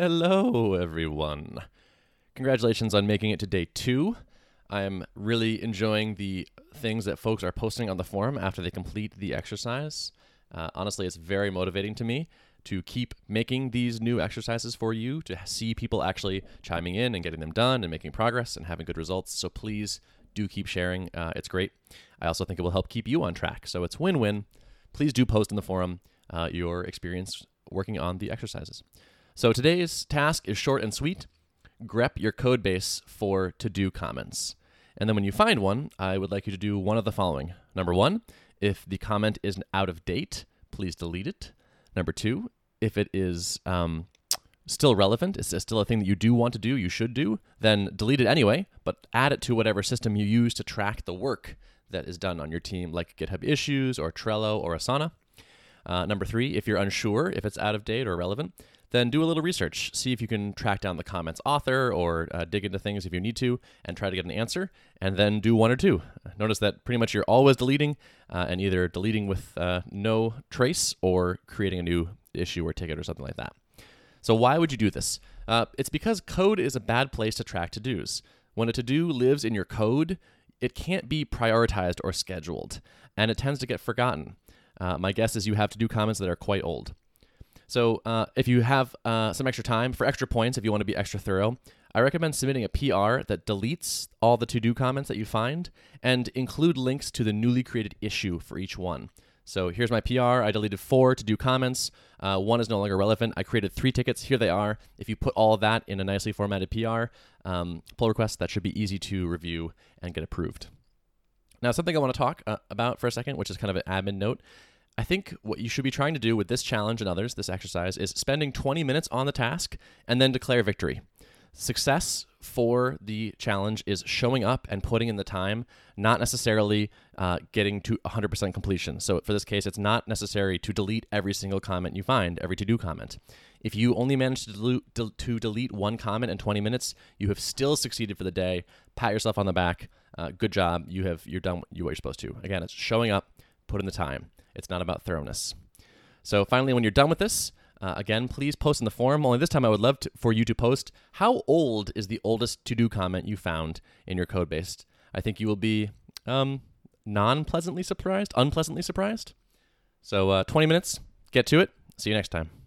Hello, everyone. Congratulations on making it to day two. I'm really enjoying the things that folks are posting on the forum after they complete the exercise. Uh, honestly, it's very motivating to me to keep making these new exercises for you, to see people actually chiming in and getting them done and making progress and having good results. So please do keep sharing. Uh, it's great. I also think it will help keep you on track. So it's win win. Please do post in the forum uh, your experience working on the exercises. So today's task is short and sweet. Grep your code base for to do comments. And then when you find one, I would like you to do one of the following. Number one, if the comment is out of date, please delete it. Number two, if it is um, still relevant, it's still a thing that you do want to do, you should do, then delete it anyway, but add it to whatever system you use to track the work that is done on your team, like GitHub Issues or Trello or Asana. Uh, number three, if you're unsure if it's out of date or relevant, then do a little research. See if you can track down the comments author or uh, dig into things if you need to and try to get an answer, and then do one or two. Notice that pretty much you're always deleting uh, and either deleting with uh, no trace or creating a new issue or ticket or something like that. So, why would you do this? Uh, it's because code is a bad place to track to dos. When a to do lives in your code, it can't be prioritized or scheduled, and it tends to get forgotten. Uh, my guess is you have to do comments that are quite old. So uh, if you have uh, some extra time for extra points, if you want to be extra thorough, I recommend submitting a PR that deletes all the to do comments that you find and include links to the newly created issue for each one. So here's my PR. I deleted four to do comments. Uh, one is no longer relevant. I created three tickets. Here they are. If you put all of that in a nicely formatted PR um, pull request, that should be easy to review and get approved. Now, something I want to talk uh, about for a second, which is kind of an admin note, I think what you should be trying to do with this challenge and others, this exercise, is spending 20 minutes on the task and then declare victory. Success for the challenge is showing up and putting in the time, not necessarily uh, getting to 100% completion. So, for this case, it's not necessary to delete every single comment you find, every to do comment. If you only manage to delete, to delete one comment in 20 minutes, you have still succeeded for the day. Pat yourself on the back. Uh, good job. You have you're done what you're supposed to. Again, it's showing up, put in the time. It's not about thoroughness. So finally, when you're done with this, uh, again, please post in the forum. Only this time, I would love to, for you to post how old is the oldest to do comment you found in your code base. I think you will be um, non pleasantly surprised, unpleasantly surprised. So, uh, 20 minutes, get to it. See you next time.